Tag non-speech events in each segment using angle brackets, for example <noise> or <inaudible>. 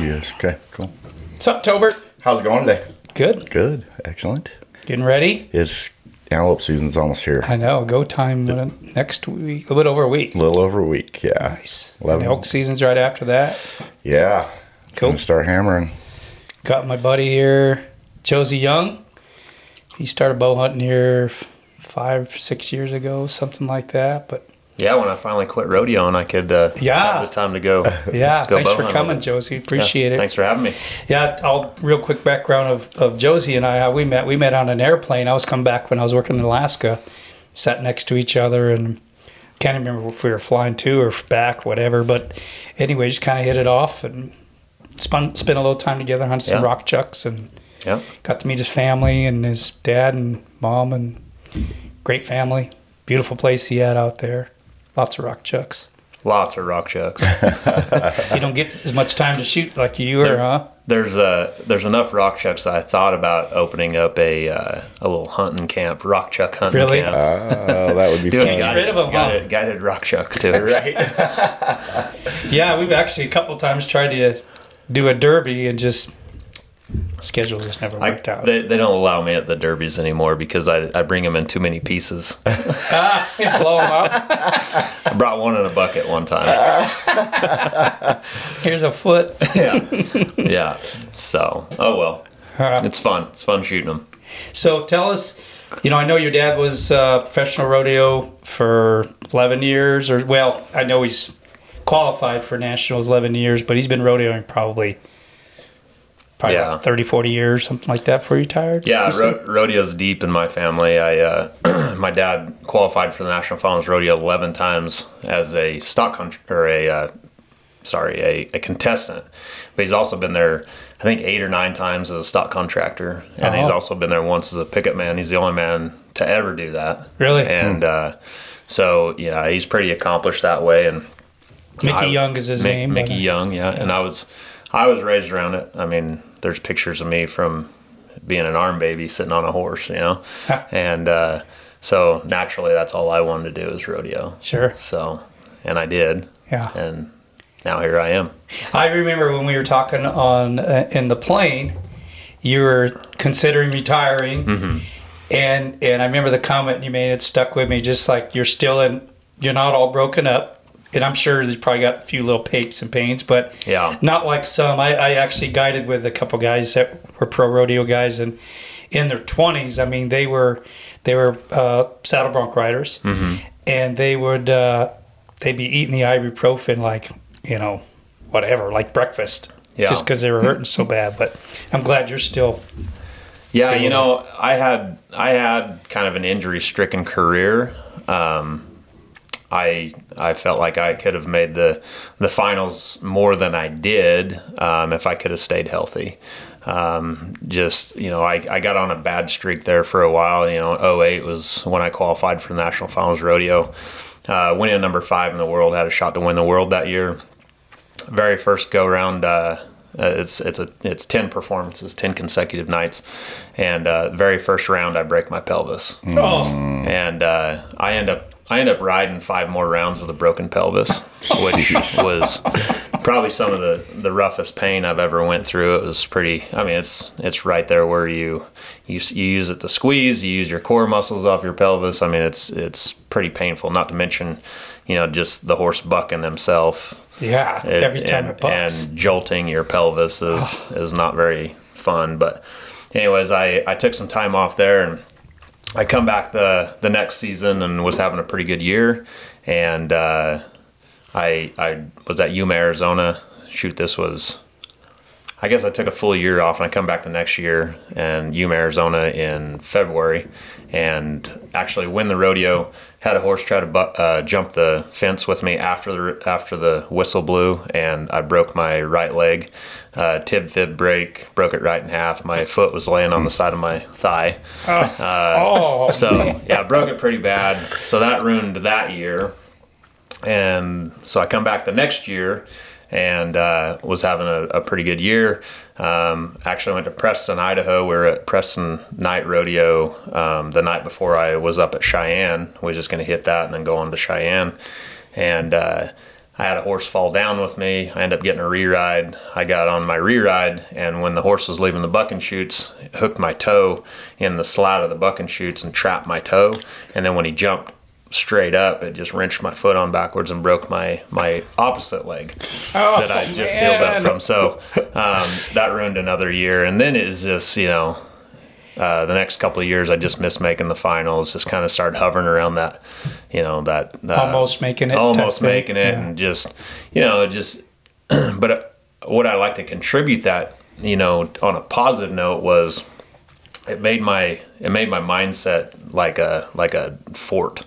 Yes. Okay. Cool. What's up, Tobert? How's it going today? Good. Good. Excellent. Getting ready? It's antelope season's almost here. I know. Go time uh, next week. A little bit over a week. A little over a week. Yeah. Nice. And elk season's right after that. Yeah. It's Cool. Gonna start hammering. Got my buddy here, Josi Young. He started bow hunting here five, six years ago, something like that. But Yeah, when I finally quit rodeoing, I could uh, Yeah. have the time to go. <laughs> yeah, Go thanks for coming, Josi. Appreciate Yeah, it. Thanks for having me. Yeah, I'll real quick background of, of Josi and I. How we met? We met on an airplane. I was coming back when I was working in Alaska. Sat next to each other and can't remember if we were flying to or back, whatever. But anyway, just kind of hit it off and spun, spent a little time together, hunted some Yeah. rock chucks, and Yeah. got to meet his family and his dad and mom and great family. Beautiful place he had out there. Lots of rock chucks. Lots of rock chucks. <laughs> You don't get as much time to shoot like you were, huh? there's uh, there's enough rock chucks that I thought about opening up a uh, a little hunting camp, rock chuck hunting Really? camp. Oh, that would be Doing fun. a get rid of 'em, huh? guided, guided rock chuck <laughs> too. right. <laughs> Yeah, we've actually a couple times tried to do a derby and just schedules just never I, worked out. they, they don't allow me at the derbies anymore because I, I bring them in too many pieces. ah, <laughs> blow them up. I brought one in a bucket one time. <laughs> Here's a foot. <laughs> Yeah, yeah. So, oh well, it's fun. It's fun shooting them. so tell us, you know, I know your dad was uh, professional rodeo for 11 years, or well, I know he's qualified for nationals 11 years, but he's been rodeoing probably. Probably Yeah. about 30, 40 years, something like that, before he retired. Yeah, ro- rodeo's deep in my family. I uh, <clears throat> my dad qualified for the National Finals Rodeo eleven times as a stock country or a uh, sorry a, a contestant, but he's also been there I think eight or nine times as a stock contractor, and he's Oh. also been there once as a pickup man. He's the only man to ever do that. Really? and uh, so yeah, he's pretty accomplished that way. And Mickey I- Young is his name. Mickey Young, yeah. And I was, I was raised around it. I mean, there's pictures of me from being an arm baby sitting on a horse, you know, <laughs> and uh, so naturally, that's all I wanted to do is rodeo. Sure. So, and I did, Yeah. and now here I am. I remember when we were talking on uh, in the plane, you were considering retiring, Mm-hmm. and and I remember the comment you made. It stuck with me. Just like you're still in, you're not all broken up, and I'm sure they probably got a few little aches and pains, but Yeah. not like some. I, I actually guided with a couple guys that were pro rodeo guys, and in their 20s, I mean, they were they were uh, saddle bronc riders, Mm-hmm. and they would uh, they'd be eating the ibuprofen like you know whatever like breakfast, Yeah. just because they were hurting so bad. But I'm glad you're still Yeah, you know, I had I had kind of an injury stricken career. Um, I I felt like I could have made the the finals more than I did um, if I could have stayed healthy. Um, just you know, I, I got on a bad streak there for a while. You know, 08 was when I qualified for the National Finals Rodeo. Uh, winning number five in the world, had a shot to win the world that year. Very first go round. Uh, uh, it's it's a it's ten performances, ten consecutive nights, and uh, very first round I break my pelvis, oh and uh, I end up I end up riding five more rounds with a broken pelvis, which was probably some of the, the roughest pain I've ever went through. It was pretty. I mean, it's it's right there where you you you use it to squeeze, you use your core muscles off your pelvis. I mean, it's it's pretty painful. Not to mention, you know, just the horse bucking himself yeah, it- every time and, it bucks. and jolting your pelvis is is not very fun. But anyways, I I took some time off there and I come back the the next season and was having a pretty good year. And uh, I I was at Yuma, Arizona. Shoot, this was. I guess I took a full year off and I come back the next year and Yuma, Arizona in February and actually win the rodeo. Had a horse try to bu- uh, jump the fence with me after the after the whistle blew and I broke my right leg, uh, tib fib break, broke it right in half. My foot was laying on the side of my thigh. oh, So yeah, I broke it pretty bad. So that ruined that year. And so I come back the next year and uh, was having a, a pretty good year. Um, actually went to Preston, Idaho. We were at Preston Night Rodeo um, the night before I was up at Cheyenne. We was just going to hit that and then go on to Cheyenne. And uh, I had a horse fall down with me. I ended up getting a re-ride. I got on my re-ride, and when the horse was leaving the bucking chutes, hooked my toe in the slat of the bucking chutes and trapped my toe. And then when he jumped straight up, it just wrenched my foot on backwards and broke my my opposite leg Oh, that I just healed up from. So um, that ruined another year. And then it was just you know uh, the next couple of years, I just missed making the finals. Just kind of started hovering around that, you know, that Almost making it almost thing. making it, Yeah. and just, you know, just. <clears throat> but uh, what I like to contribute that, you know, on a positive note was, it made my it made my mindset like a like a fort.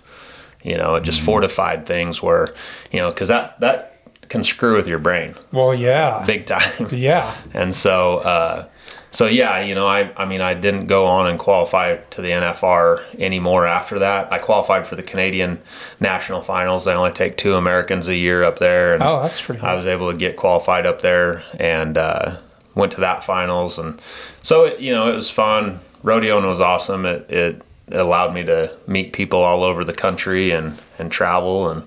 You know, it just fortified things where, you know, because that that can screw with your brain Well, yeah. big time. <laughs> Yeah. And so, uh, so yeah, you know, I, I mean, I didn't go on and qualify to the NFR anymore after that. I qualified for the Canadian national finals. They only take two Americans a year up there. And Oh, that's pretty I was able to get qualified up there and, uh, went to that finals. And so, it, you know, it was fun. Rodeoing was awesome. It, it allowed me to meet people all over the country and, and travel. And,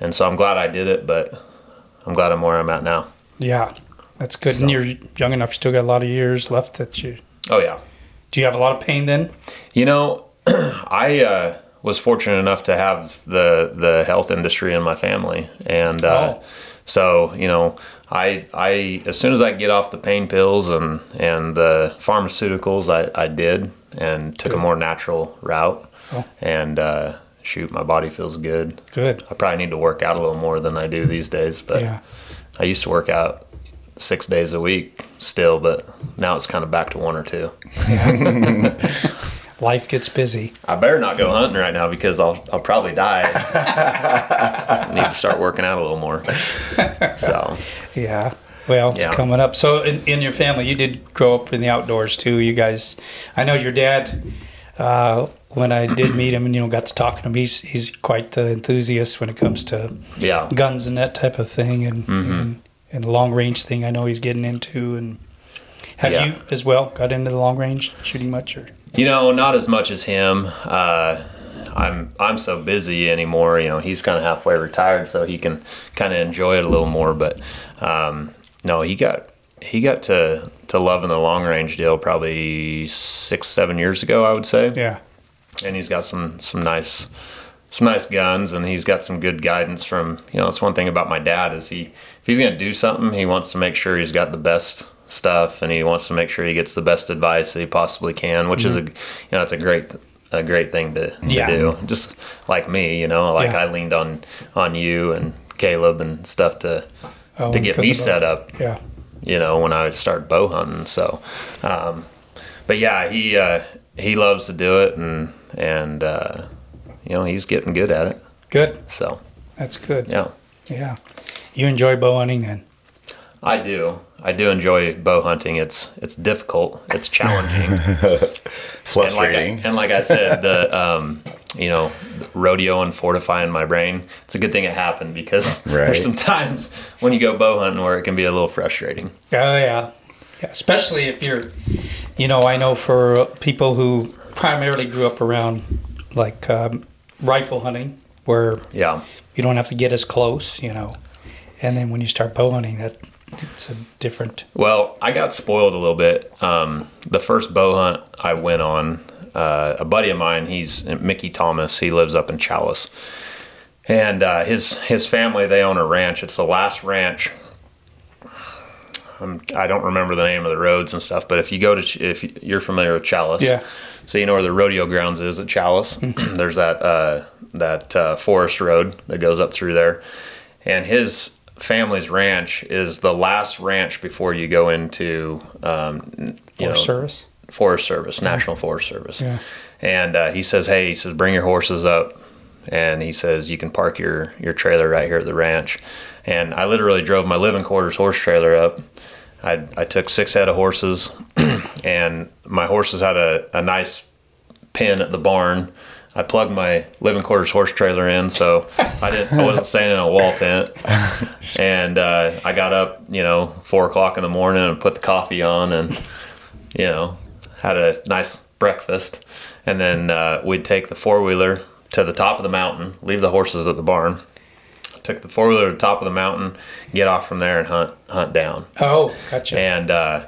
and so I'm glad I did it, but I'm glad I'm where I'm at now. Yeah. That's good. And you're young enough, you still got a lot of years left that you. Oh yeah. Do you have a lot of pain then? You know, <clears throat> I uh, was fortunate enough to have the the health industry in my family, and uh, Oh. So you know, I I as soon as I get off the pain pills and and the pharmaceuticals, I I did and took Good. a more natural route, Oh. and uh, shoot, my body feels good. Good. I probably need to work out a little more than I do these days, but Yeah. I used to work out six days a week still, but now it's kind of back to one or two. <laughs> Life gets busy. I better not go hunting right now because I'll I'll probably die. I <laughs> need to start working out a little more. So Yeah. Well, it's Yeah. coming up. So, in, in your family, you did grow up in the outdoors too. You guys, I know your dad. Uh, when I did meet him and you know got to talking to him, he's he's quite the enthusiast when it comes to yeah, guns and that type of thing, and Mm-hmm. and, and the long range thing. I know he's getting into. And have Yeah. you as well got into the long range shooting much? Or you know, not as much as him. Uh, I'm I'm so busy anymore. You know, he's kind of halfway retired, so he can kind of enjoy it a little more. But um, no, he got he got to to love in the long range deal probably six seven years ago, I would say. yeah, and he's got some some nice some nice guns and he's got some good guidance from you know that's one thing about my dad is he if he's going to do something he wants to make sure he's got the best stuff and he wants to make sure he gets the best advice that he possibly can which is a you know it's a great a great thing to, to Mm-hmm. Yeah. do just like me you know like Yeah. I leaned on on you and Caleb and stuff to Oh, to get me set up yeah, you know, when I started bow hunting. So, um, but yeah, he uh, he loves to do it, and and uh, you know, he's getting good at it. good. So, That's good. yeah, Yeah, you enjoy bow hunting then? I do. I do enjoy bow hunting. It's it's difficult. It's challenging. <laughs> and like I, Frustrating. and like I said, the um, you know, rodeo and fortifying my brain. It's a good thing it happened because <laughs> Right. there's some times when you go bow hunting where it can be a little frustrating. Oh yeah. yeah, especially if you're, you know, I know for people who primarily grew up around like um, rifle hunting, where Yeah. you don't have to get as close, you know, and then when you start bow hunting, that it's a different. Well, I got spoiled a little bit. Um, the first bow hunt I went on, uh, a buddy of mine, he's Mickey Thomas. He lives up in Challis, and uh, his his family they own a ranch. It's the last ranch. Um, I don't remember the name of the roads and stuff, but if you go to if you're familiar with Challis, Yeah. so you know where the rodeo grounds is at Challis. There's that uh, that uh, forest road that goes up through there, and his family's ranch is the last ranch before you go into um, you Forest know Service. Forest Service, National Forest Service. Yeah. And uh, he says, "Hey, he says, bring your horses up." And he says, "You can park your your trailer right here at the ranch." And I literally drove my living quarters horse trailer up. I I took six head of horses, <clears throat> and my horses had a, a nice pen at the barn. I plugged my living quarters horse trailer in, so I didn't. I wasn't staying in a wall tent. <laughs> And uh, I got up, you know, four o'clock in the morning and put the coffee on, and you know, had a nice breakfast, and then uh, we'd take the four wheeler to the top of the mountain, leave the horses at the barn, took the four wheeler to the top of the mountain, get off from there and hunt hunt down. Oh, gotcha. And uh,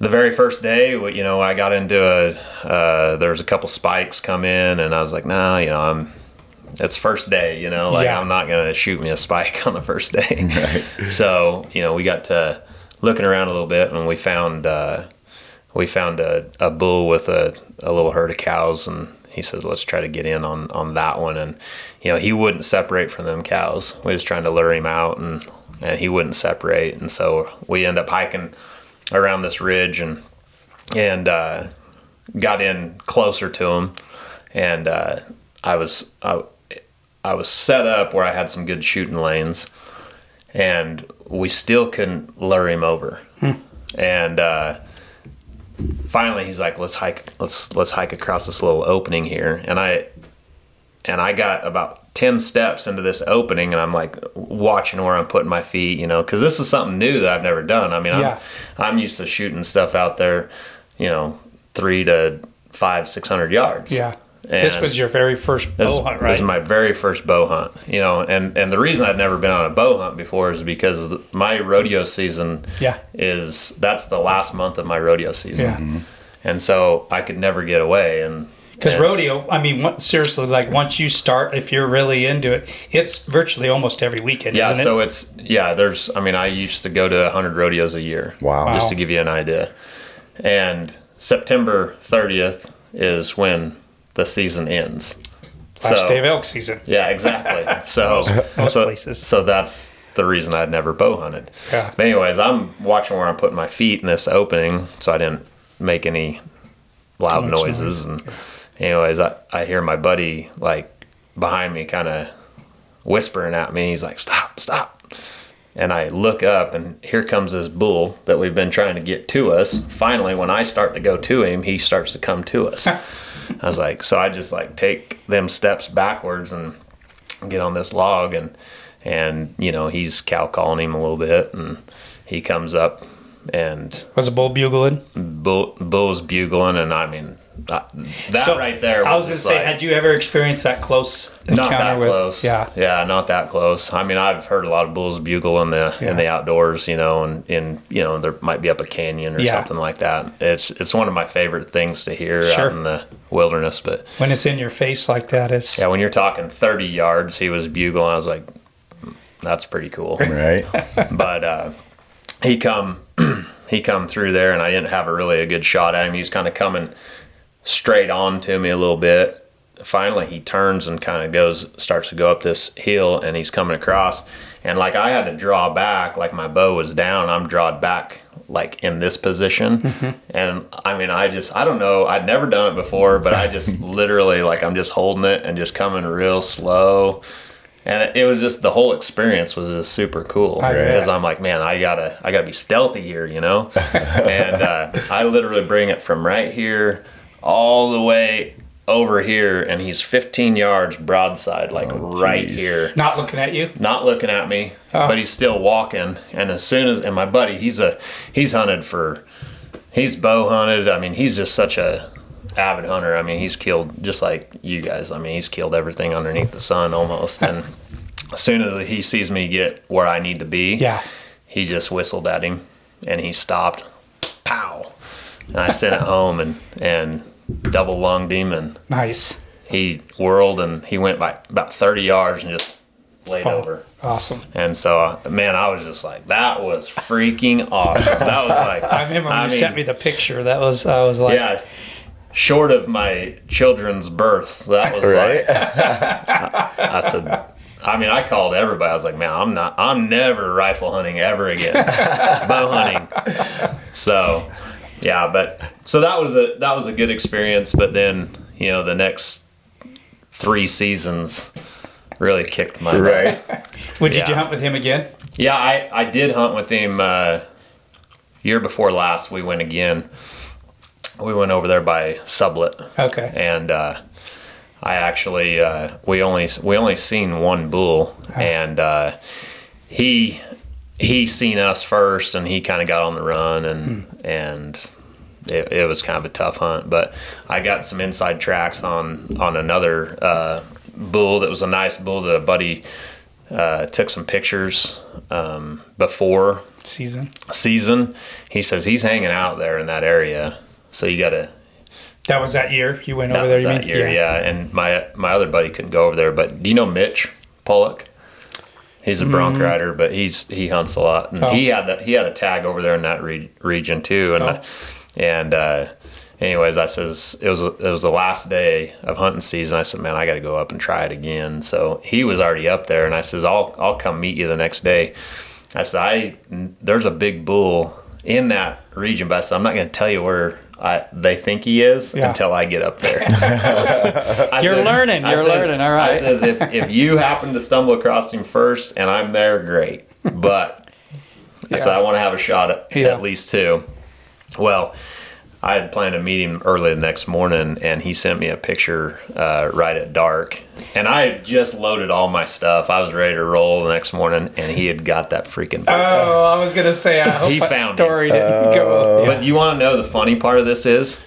the very first day, you know, I got into a uh, there was a couple spikes come in, and I was like, nah, you know, I'm. It's first day, you know, like Yeah. I'm not gonna shoot me a spike <laughs> on the first day. <laughs> Right. So you know, we got to looking around a little bit, and we found uh, we found a, a bull with a, a little herd of cows, and he said, let's try to get in on on that one, and you know, he wouldn't separate from them cows. We was trying to lure him out, and and he wouldn't separate, and so we end up hiking around this ridge and and uh, got in closer to him, and uh, I was I, I was set up where I had some good shooting lanes, and we still couldn't lure him over, and uh, finally he's like, let's hike let's let's hike across this little opening here, and I and I got about 10 steps into this opening and I'm like watching where I'm putting my feet, you know, because this is something new that I've never done. I mean, Yeah. I'm, I'm used to shooting stuff out there, you know, three to five, 600 yards. yeah. this was your very first this, bow hunt, this is my very first bow hunt, you know, and, and the reason I'd never been on a bow hunt before is because the- my rodeo season Yeah. is that's the last month of my rodeo season, Yeah. Mm-hmm. and so I could never get away. And Because and- rodeo, I mean, one- seriously, like once you start, if you're really into it, it's virtually almost every weekend, Yeah, isn't it? so it? it's yeah. There's, I mean, I used to go to 100 rodeos a year. Wow. Just Wow. to give you an idea. And September 30th is when the season ends. Last day of elk season. Yeah, exactly. <laughs> So, most so, places. so that's the reason I'd never bow hunted. Yeah. But anyways, I'm watching where I'm putting my feet in this opening, so I didn't make any loud Too much noises. And anyways, I, I hear my buddy like behind me, kind of whispering at me. He's like, "Stop, stop!" And I look up, and here comes this bull that we've been trying to get to us. Finally, when I start to go to him, he starts to come to us. <laughs> I was like, so I just like take them steps backwards and get on this log, and and you know he's cow calling him a little bit, and he comes up, and Was a bull bugling? bull, bull's bugling, and I mean uh, that So, right there. Was I was going to say, like- had you ever experienced that close encounter not that with? close. Yeah. yeah, not that close. I mean, I've heard a lot of bulls bugle in the Yeah. in the outdoors, you know, and in you know there might be up a canyon or Yeah. something like that. It's it's one of my favorite things to hear Sure. out in the wilderness. But When it's in your face like that, it's yeah, when you're talking 30 yards, he was bugling. I was like, that's pretty cool. <laughs> Right. but uh, he come <clears throat> he come through there and I didn't have a really a good shot at him. He's kind of coming straight on to me a little bit. Finally, he turns and kind of goes starts to go up this hill and he's coming across and like I had to draw back like my bow was down. I'm drawed back like in this position and I mean I just I don't know I'd never done it before but I just <laughs> literally like I'm just holding it and just coming real slow and it was just the whole experience was just super cool because I'm like, man, I gotta, I gotta be stealthy here, you know. <laughs> and uh, I literally bring it from right here all the way over here, and he's 15 yards broadside, like oh, right here, not looking at you. not looking at me, Oh. but he's still walking. And as soon as, and my buddy, he's a, he's hunted for, he's bow hunted. I mean, he's just such a avid hunter. I mean, he's killed just like you guys. I mean, he's killed everything underneath the sun almost. And as soon as he sees me get where I need to be, Yeah. he just whistled at him and he stopped. Pow. And I sent it home and, and double lunged him and Nice. he whirled and he went like about 30 yards and just laid Fun. over. Awesome. And so, uh, man, I was just like, that was freaking awesome. That was like, <laughs> I remember when you mean, sent me the picture. That was I was like, yeah, short of my children's births, that was Right. <laughs> like, I said, I mean, I called everybody. I was like, man, I'm not, I'm never rifle hunting ever again, <laughs> bow hunting. So, yeah, but so that was a that was a good experience. But then, you know, the next three seasons really kicked my butt. right. <laughs> Would did you hunt with him again? Yeah, I, I did hunt with him uh, year before last. We went again. We went over there by Sublett, Okay. and uh, I actually uh, we only we only seen one bull, and uh, he he seen us first, and he kind of got on the run, and and it, it was kind of a tough hunt. But I got some inside tracks on on another uh, bull that was a nice bull that a buddy uh, took some pictures um, before Season. season. He says he's hanging out there in that area. So you got to That was that year you went over there. that mean? year, yeah. And my my other buddy couldn't go over there. But do you know Mitch Pollock? He's a bronc rider, but he's he hunts a lot. And Mm-hmm. Oh. he had that he had a tag over there in that re- region too. And Oh. and uh, anyways, I says it was it was the last day of hunting season. I said, man, I got to go up and try it again. So he was already up there, and I says, I'll I'll come meet you the next day. I said, I there's a big bull in that region, but I said, I'm not going to tell you where I, they think he is Yeah. until I get up there. <laughs> You're learning, you're learning, all right. I says if, if you <laughs> happen to stumble across him first and I'm there, great. But I said I want to have a shot at, Yeah. at least two. Well, I had planned to meet him early the next morning, and he sent me a picture uh, right at dark. And I had just loaded all my stuff. I was ready to roll the next morning, and he had got that freaking. bird. Oh, I was gonna say I hope He that found story didn't go. But you want to know the funny part of this is?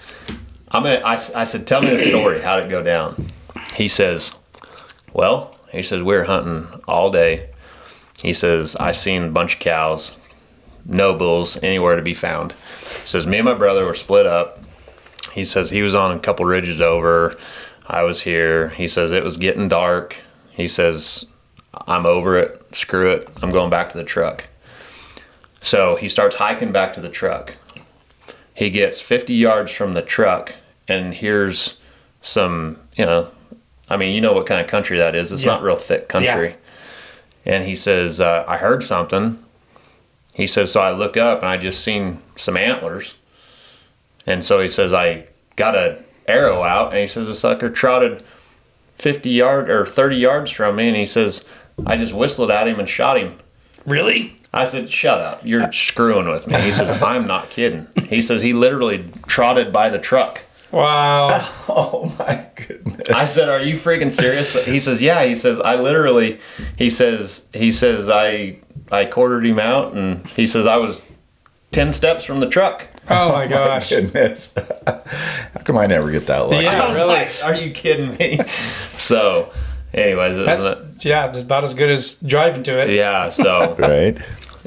I'm gonna, I, s- I said, tell me the story. How'd it go down? He says, well, he says, we are hunting all day. He says, I seen a bunch of cows, no bulls anywhere to be found. He says, me and my brother were split up. He says, he was on a couple ridges over. I was here. He says, it was getting dark. He says, I'm over it. Screw it. I'm going back to the truck. So he starts hiking back to the truck. He gets 50 yards from the truck and here's some, you know, I mean, you know what kind of country that is. It's Yeah. not real thick country. And he says, uh, I heard something. He says, so I look up and I just seen some antlers. And so he says, I got a arrow out and he says, the sucker trotted 50 yard or 30 yards from me. And he says, I just whistled at him and shot him. Really? I said, "Shut up! You're uh, screwing with me." He says, "I'm not kidding." He says he literally trotted by the truck. Wow. <laughs> Oh my goodness. I said, "Are you freaking serious?" He says, "Yeah." He says, "I literally," he says, he says, "I I quartered him out," and he says, "I was ten steps from the truck." Oh my <laughs> gosh. Goodness. <laughs> How come I never get that lucky? Yeah. I was really? like, "Are you kidding me?" <laughs> so, anyways, it was That's yeah, it's about as good as driving to it. yeah. So, Right?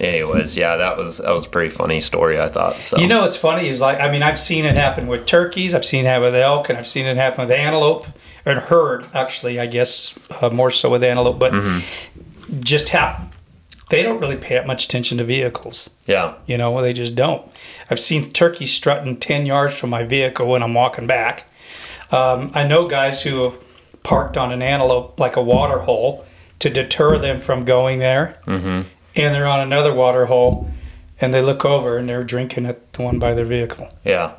anyways, yeah, that was that was a pretty funny story. I thought. So You know what's funny is like I mean I've seen it happen with turkeys, I've seen it happen with elk, and I've seen it happen with antelope and herd. Actually, I guess uh, more so with antelope, but just how they don't really pay that much attention to vehicles. yeah, You know, they just don't. I've seen turkeys strutting ten yards from my vehicle when I'm walking back. Um, I know guys who have parked on an antelope like a water hole to deter them from going there, mm-hmm. and they're on another water hole, and they look over and they're drinking at the one by their vehicle. yeah,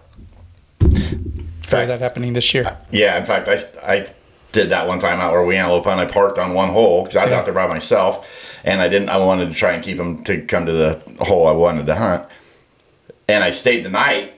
Saw that happening this year. Yeah, in fact, I, I did that one time out where we antelope hunt. I parked on one hole because I was Yeah. out there by myself, and I didn't. I wanted to try and keep them to come to the hole I wanted to hunt, and I stayed the night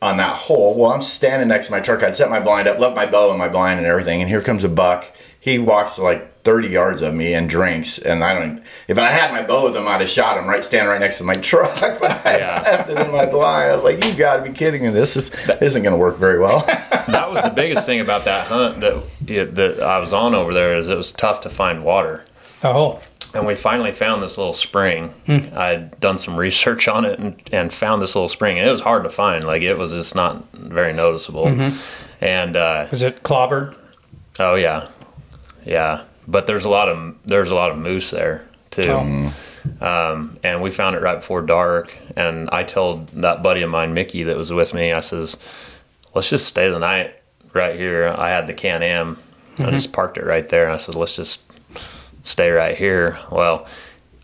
on that hole. Well, I'm standing next to my truck. I'd set my blind up, left my bow and my blind and everything, and here comes a buck. He walks like 30 yards of me and drinks, and I don't. If I had my bow with him, I'd have shot him right standing right next to my <laughs> truck. But I Yeah. left it in my blind. I was like, "You got to be kidding me! This is isn't going to work very well." <laughs> that was the biggest thing about that hunt that it, that I was on over there is it was tough to find water. Oh, And we finally found this little spring. I'd done some research on it and, and found this little spring. And it was hard to find. Like it was just not very noticeable. And uh, is it clobbered? oh yeah, yeah. But there's a lot of there's a lot of moose there too. Oh. Um, and we found it right before dark. And I told that buddy of mine, Mickey, that was with me, I says, let's just stay the night right here. I had the Can Am. I mm-hmm. just parked it right there. And I said, let's just stay right here. Well,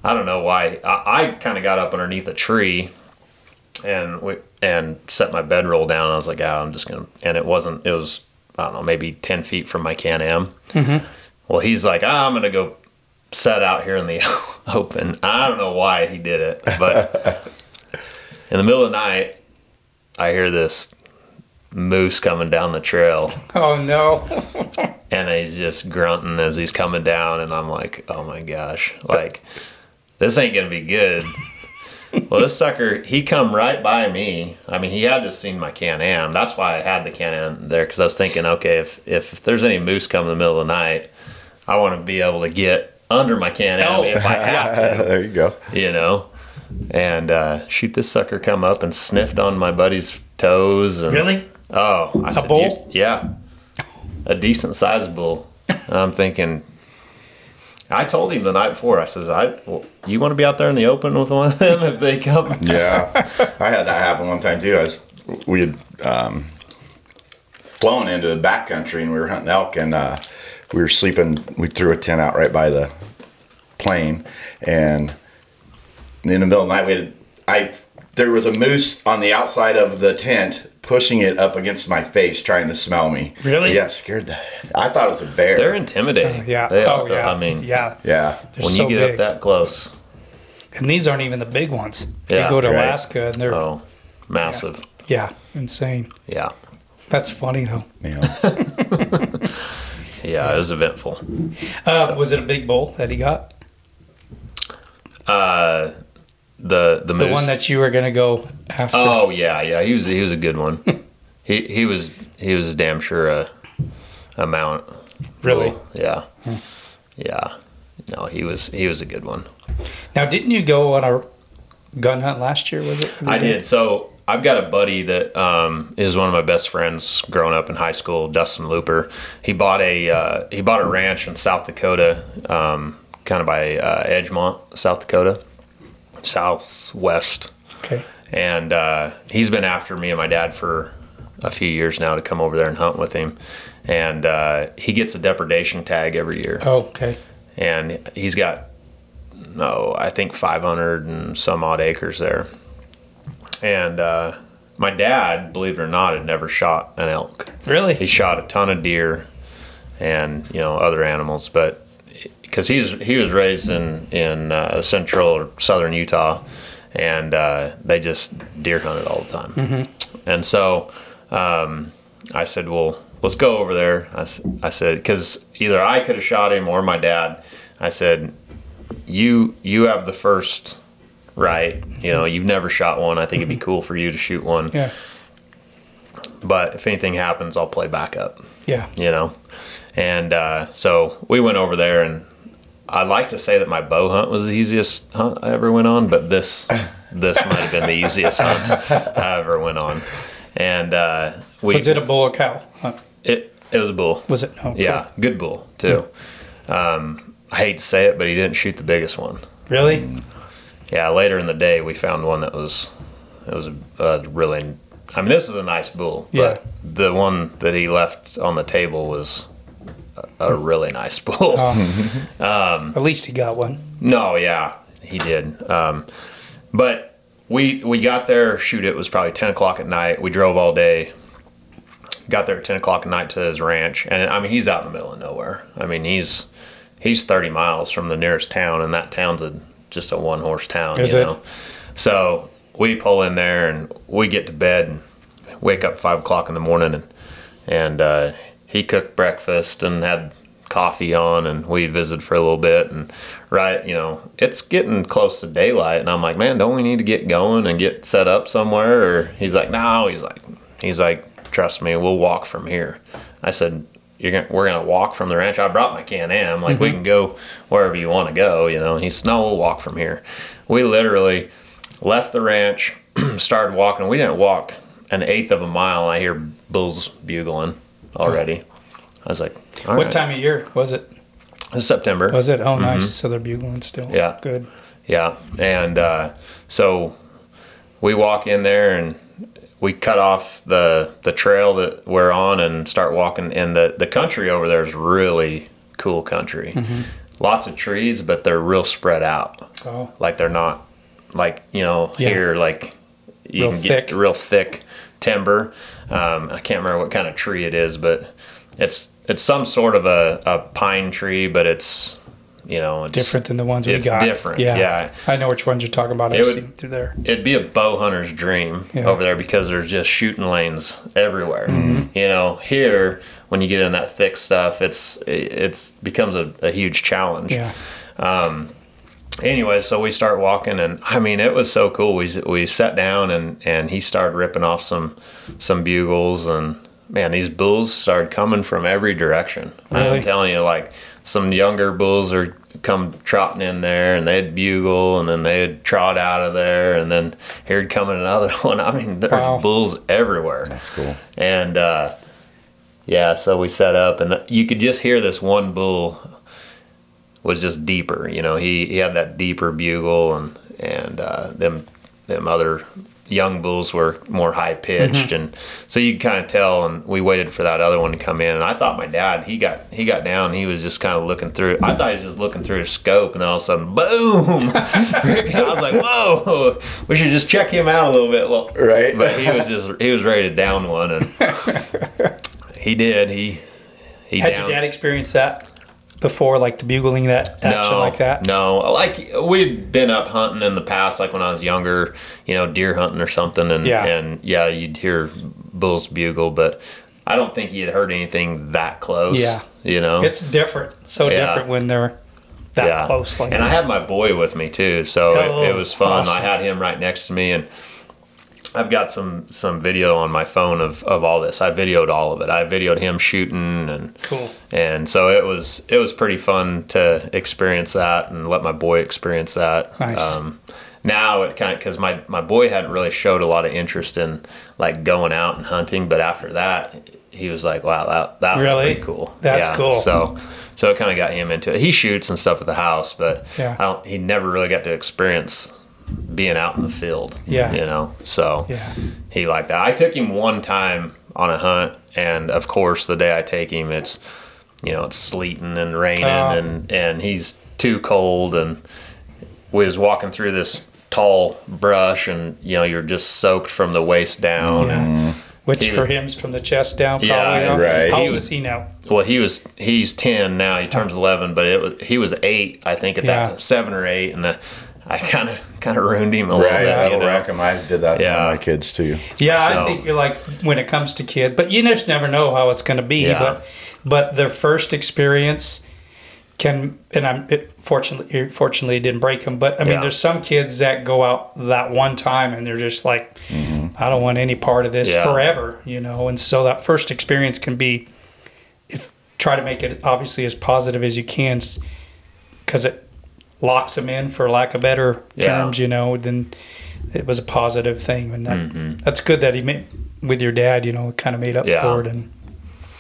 I don't know why. I, I kind of got up underneath a tree and we, and set my bedroll down. I was like, oh, I'm just going to, and it wasn't, it was, I don't know, maybe 10 feet from my Can Am. Mm-hmm. Well, he's like, ah, I'm going to go set out here in the <laughs> open. I don't know why he did it, but <laughs> in the middle of the night, I hear this moose coming down the trail Oh no. <laughs> and he's just grunting as he's coming down and i'm like oh my gosh like this ain't gonna be good well this sucker he come right by me i mean he had to have seen my can-am that's why i had the can-am there because i was thinking okay if, if there's any moose come in the middle of the night i want to be able to get under my can Oh. if I <laughs> have to, there you go. you know. And uh, shoot, this sucker come up and sniffed on my buddy's toes. And, Really? Oh, I said, bull? Yeah, a decent sized bull. I'm thinking. I told him the night before. I says, "I, well, you want to be out there in the open with one of them if they come?" <laughs> Yeah, I had that happen one time too. I was we had um, flown into the backcountry and we were hunting elk and uh, we were sleeping. We threw a tent out right by the plane and in the middle of the night we had I there was a moose on the outside of the tent pushing it up against my face trying to smell me. Really? Yeah, scared the. I thought it was a bear. They're intimidating. Oh, yeah. They oh are, yeah. I mean, yeah. yeah. They're when so you get big. up that close, and these aren't even the big ones. Yeah, you go to right. Alaska and they're oh, massive. yeah, insane. Yeah. That's funny though. Yeah. <laughs> <laughs> Yeah, it was eventful. Uh, was it a big bull that he got? Uh, the the The one that you were gonna go after? Oh yeah, yeah. He was he was a good one. <laughs> he he was he was a damn sure a a mount. Really? bull. Yeah. Yeah. No, he was he was a good one. Now, didn't you go on a gun hunt last year? Was it? I did. So I've got a buddy that um, is one of my best friends growing up in high school, Dustin Looper. He bought a uh, he bought a ranch in South Dakota, um, kind of by uh, Edgemont, South Dakota, southwest. Okay. and uh, he's been after me and my dad for a few years now to come over there and hunt with him. And uh, he gets a depredation tag every year, Oh, okay. and he's got no, I think 500 and some odd acres there. And uh, my dad, believe it or not, had never shot an elk. Really? He shot a ton of deer and you know other animals, but because he's he was raised in in uh, central or southern Utah, and uh, they just deer hunted all the time. And so um, I said, "Well, let's go over there." I said, "Because either I could have shot him or my dad." I said, "You you have the first." Right, you know, you've never shot one. I think it'd be cool for you to shoot one. Yeah. But if anything happens, I'll play backup Yeah. you know. And uh, so we went over there, and I like to say that my bow hunt was the easiest hunt I ever went on, but this <laughs> this might have been the easiest hunt I ever went on. And uh, we Was it a bull or cow? It it was a bull. Was it? Okay. Yeah, good bull too. Um, I hate to say it, but he didn't shoot the biggest one. Really? Yeah, later in the day we found one that was it was a, really. I mean, this is a nice bull, Yeah. but the one that he left on the table was a, a really nice <laughs> bull. Oh. <laughs> Um, At least he got one. No, yeah, he did. Um, but we we got there. Shoot, it was probably ten o'clock at night. We drove all day. Got there at ten o'clock at night to his ranch, and I mean he's out in the middle of nowhere. I mean he's he's thirty miles from the nearest town, and that town's a just a one horse town. Is you it? know, so we pull in there and we get to bed and wake up five o'clock in the morning and and uh, he cooked breakfast and had coffee on and we visited for a little bit and right you know it's getting close to daylight and i'm like man don't we need to get going and get set up somewhere or he's like no he's like he's like trust me we'll walk from here i said you're gonna we're gonna walk from the ranch i brought my can-am like we can go wherever you want to go you know and he said no we'll walk from here we literally left the ranch <clears throat> started walking we didn't walk an eighth of a mile i hear bulls bugling already i was like What right. time of year was it? It's September. Was it? Oh, nice. So they're bugling still. Mm-hmm. Yeah. Good. Yeah, and uh, so we walk in there and we cut off the the trail that we're on and start walking. And the the country over there is really cool country. Mm-hmm. Lots of trees, but they're real spread out. Oh. Like they're not like you know Yeah. here like you Real can get real thick timber. Um, I can't remember what kind of tree it is, but it's it's some sort of a, a pine tree, but it's you know it's Different than the ones we it's got. different, yeah. I know which ones you're talking about. It would, through there. it'd be a bow hunter's dream Yeah. over there because there's just shooting lanes everywhere. Mm-hmm. You know, here when you get in that thick stuff, it's it's becomes a, a huge challenge. Yeah. Um, Anyway, so we start walking, and I mean, it was so cool. We we sat down, and and he started ripping off some some bugles, and man, these bulls started coming from every direction. Really? I'm telling you, like some younger bulls are come trotting in there and they'd bugle and then they'd trot out of there and then here'd come another <laughs> one. I mean, there's Wow. bulls everywhere. That's cool. And uh, yeah, so we set up, and you could just hear this one bull was just deeper. You know, he, he had that deeper bugle, and and uh, them them other young bulls were more high pitched, mm-hmm. and so you kind of tell. And we waited for that other one to come in, and I thought my dad he got he got down, he was just kind of looking through. I thought he was just looking through his scope, and then all of a sudden, boom! <laughs> I was like, whoa, we should just check him out a little bit. Well, Right. but he was just he was ready to down one, and <laughs> he did. He he Had down. your dad experience that before, like the bugling that action no, like that? No, like we'd been up hunting in the past, like when I was younger, you know, deer hunting or something, and Yeah. and yeah, you'd hear bulls bugle, but I don't think had heard anything that close. Yeah. you know, It's different. So Yeah. different when they're that close. Like and I had my boy with me too, so Oh, it, it oh, was fun. awesome. I had him right next to me, and I've got some some video on my phone of, of all this. I videoed all of it. I videoed him shooting, and Cool. and so it was it was pretty fun to experience that and let my boy experience that. Nice. Um, now it kind of because my my boy hadn't really showed a lot of interest in like going out and hunting, but after that he was like, "Wow, that that was Really? pretty cool." That's cool. So so it kind of got him into it. He shoots and stuff at the house, but Yeah. I don't. He never really got to experience being out in the field. Yeah. you know. So Yeah. he liked that. I took him one time on a hunt, and of course, the day I take him, it's you know it's sleeting and raining, Oh. and and he's too cold, and we was walking through this tall brush, and you know you're just soaked from the waist down. And, Which He for was- him's from the chest down, probably. Yeah, right. How He old was- is he now? well, he was he's ten now. He turns oh. eleven, but it was he was eight, I think, at that Yeah. time, seven or eight, and the, I kind of kind of ruined him a little Right. bit. That'll you know? wreck 'em. I did that to my kids too. Yeah, So- I think you're like when it comes to kids, but you just never know how it's going to be. Yeah. But but their first experience can, and I'm it, fortunately fortunately it didn't break them. But I mean, Yeah. there's some kids that go out that one time and they're just like, mm-hmm. I don't want any part of this Yeah. forever, you know. And so that first experience can be, if try to make it obviously as positive as you can, because it locks them in, for lack of better Yeah. terms, you know. Then it was a positive thing, and that, Mm-hmm. that's good that he made with your dad. You know, kind of made up Yeah. for it, and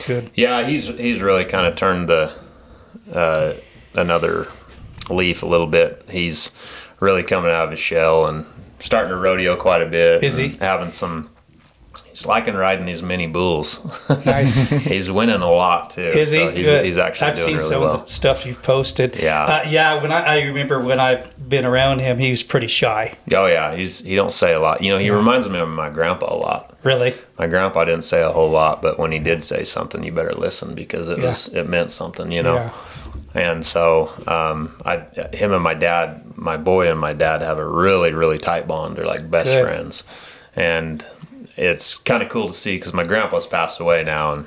good. Yeah, he's he's really kind of turned the uh, another leaf a little bit. He's really coming out of his shell and starting to rodeo quite a bit. Is he? Having some. He's liking riding these mini bulls. Nice. <laughs> he's winning a lot too. Is he? so He's, Good. he's actually I've doing seen really some well. of the stuff you've posted. Yeah. uh, yeah. When I, I remember when I've been around him, he's pretty shy. Oh yeah, he's he don't say a lot. You know, he reminds me of my grandpa a lot. Really. My grandpa didn't say a whole lot, but when he did say something, you better listen because it Yeah. was it meant something. You know. Yeah. And so, um, I, him and my dad, my boy and my dad have a really, really tight bond. They're like best Good. friends, and it's kind of cool to see because my grandpa's passed away now, and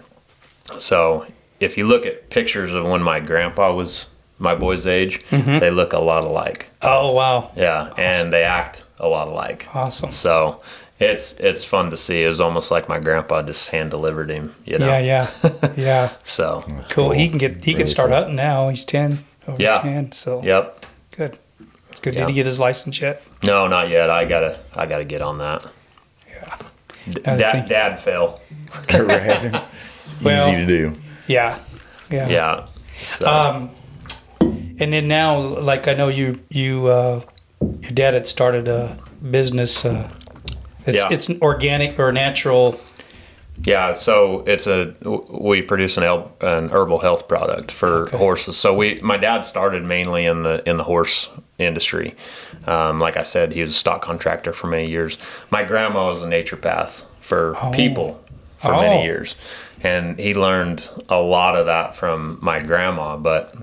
so if you look at pictures of when my grandpa was my boy's age, Mm-hmm. they look a lot alike. Oh wow. Yeah, and they act a lot alike. Awesome. So it's it's fun to see. It's almost like my grandpa just hand delivered him. You know. Yeah, yeah, <laughs> yeah. So. Cool. He can get he can start cool. hunting now. He's ten, over Yeah. ten. So Yep. good. It's good. Yeah. Did he get his license yet? No, not yet. I gotta I gotta get on that. Yeah. D- I dad, dad fail. <laughs> <laughs> right. Well- Easy to do. Yeah. Yeah. Yeah. So, Um, and then now, like I know you, you, uh, your dad had started a business. Uh, it's Yeah. it's an organic or natural. yeah. So it's a we produce an el- an herbal health product for Okay. horses. So we my dad started mainly in the in the horse industry. Um, like I said, he was a stock contractor for many years. My grandma was a naturopath for Oh. people for Oh. many years, and he learned a lot of that from my grandma. But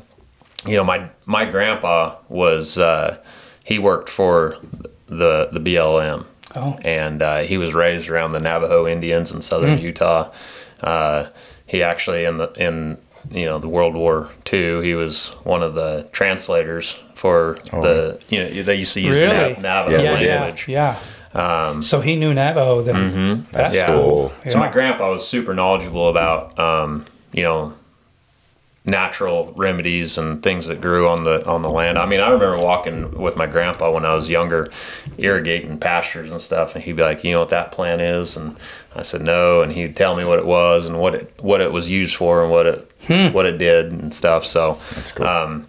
you know, my my grandpa was uh, he worked for the the BLM. Oh. and uh, he was raised around the Navajo Indians in southern Hmm. Utah. Uh, he actually in the in you know the World War II, he was one of the translators for the you know they used to use Oh. Really? Nav- Navajo Yeah, yeah, yeah, language. yeah. so he knew Navajo then. That's Yeah. cool. Cool. Yeah. So my grandpa was super knowledgeable about um, you know natural remedies and things that grew on the on the land. I mean, I remember walking with my grandpa when I was younger, irrigating pastures and stuff, and he'd be like, "You know what that plant is?" And I said, "No," and he'd tell me what it was and what it what it was used for and what it what it did and stuff. So That's cool. um,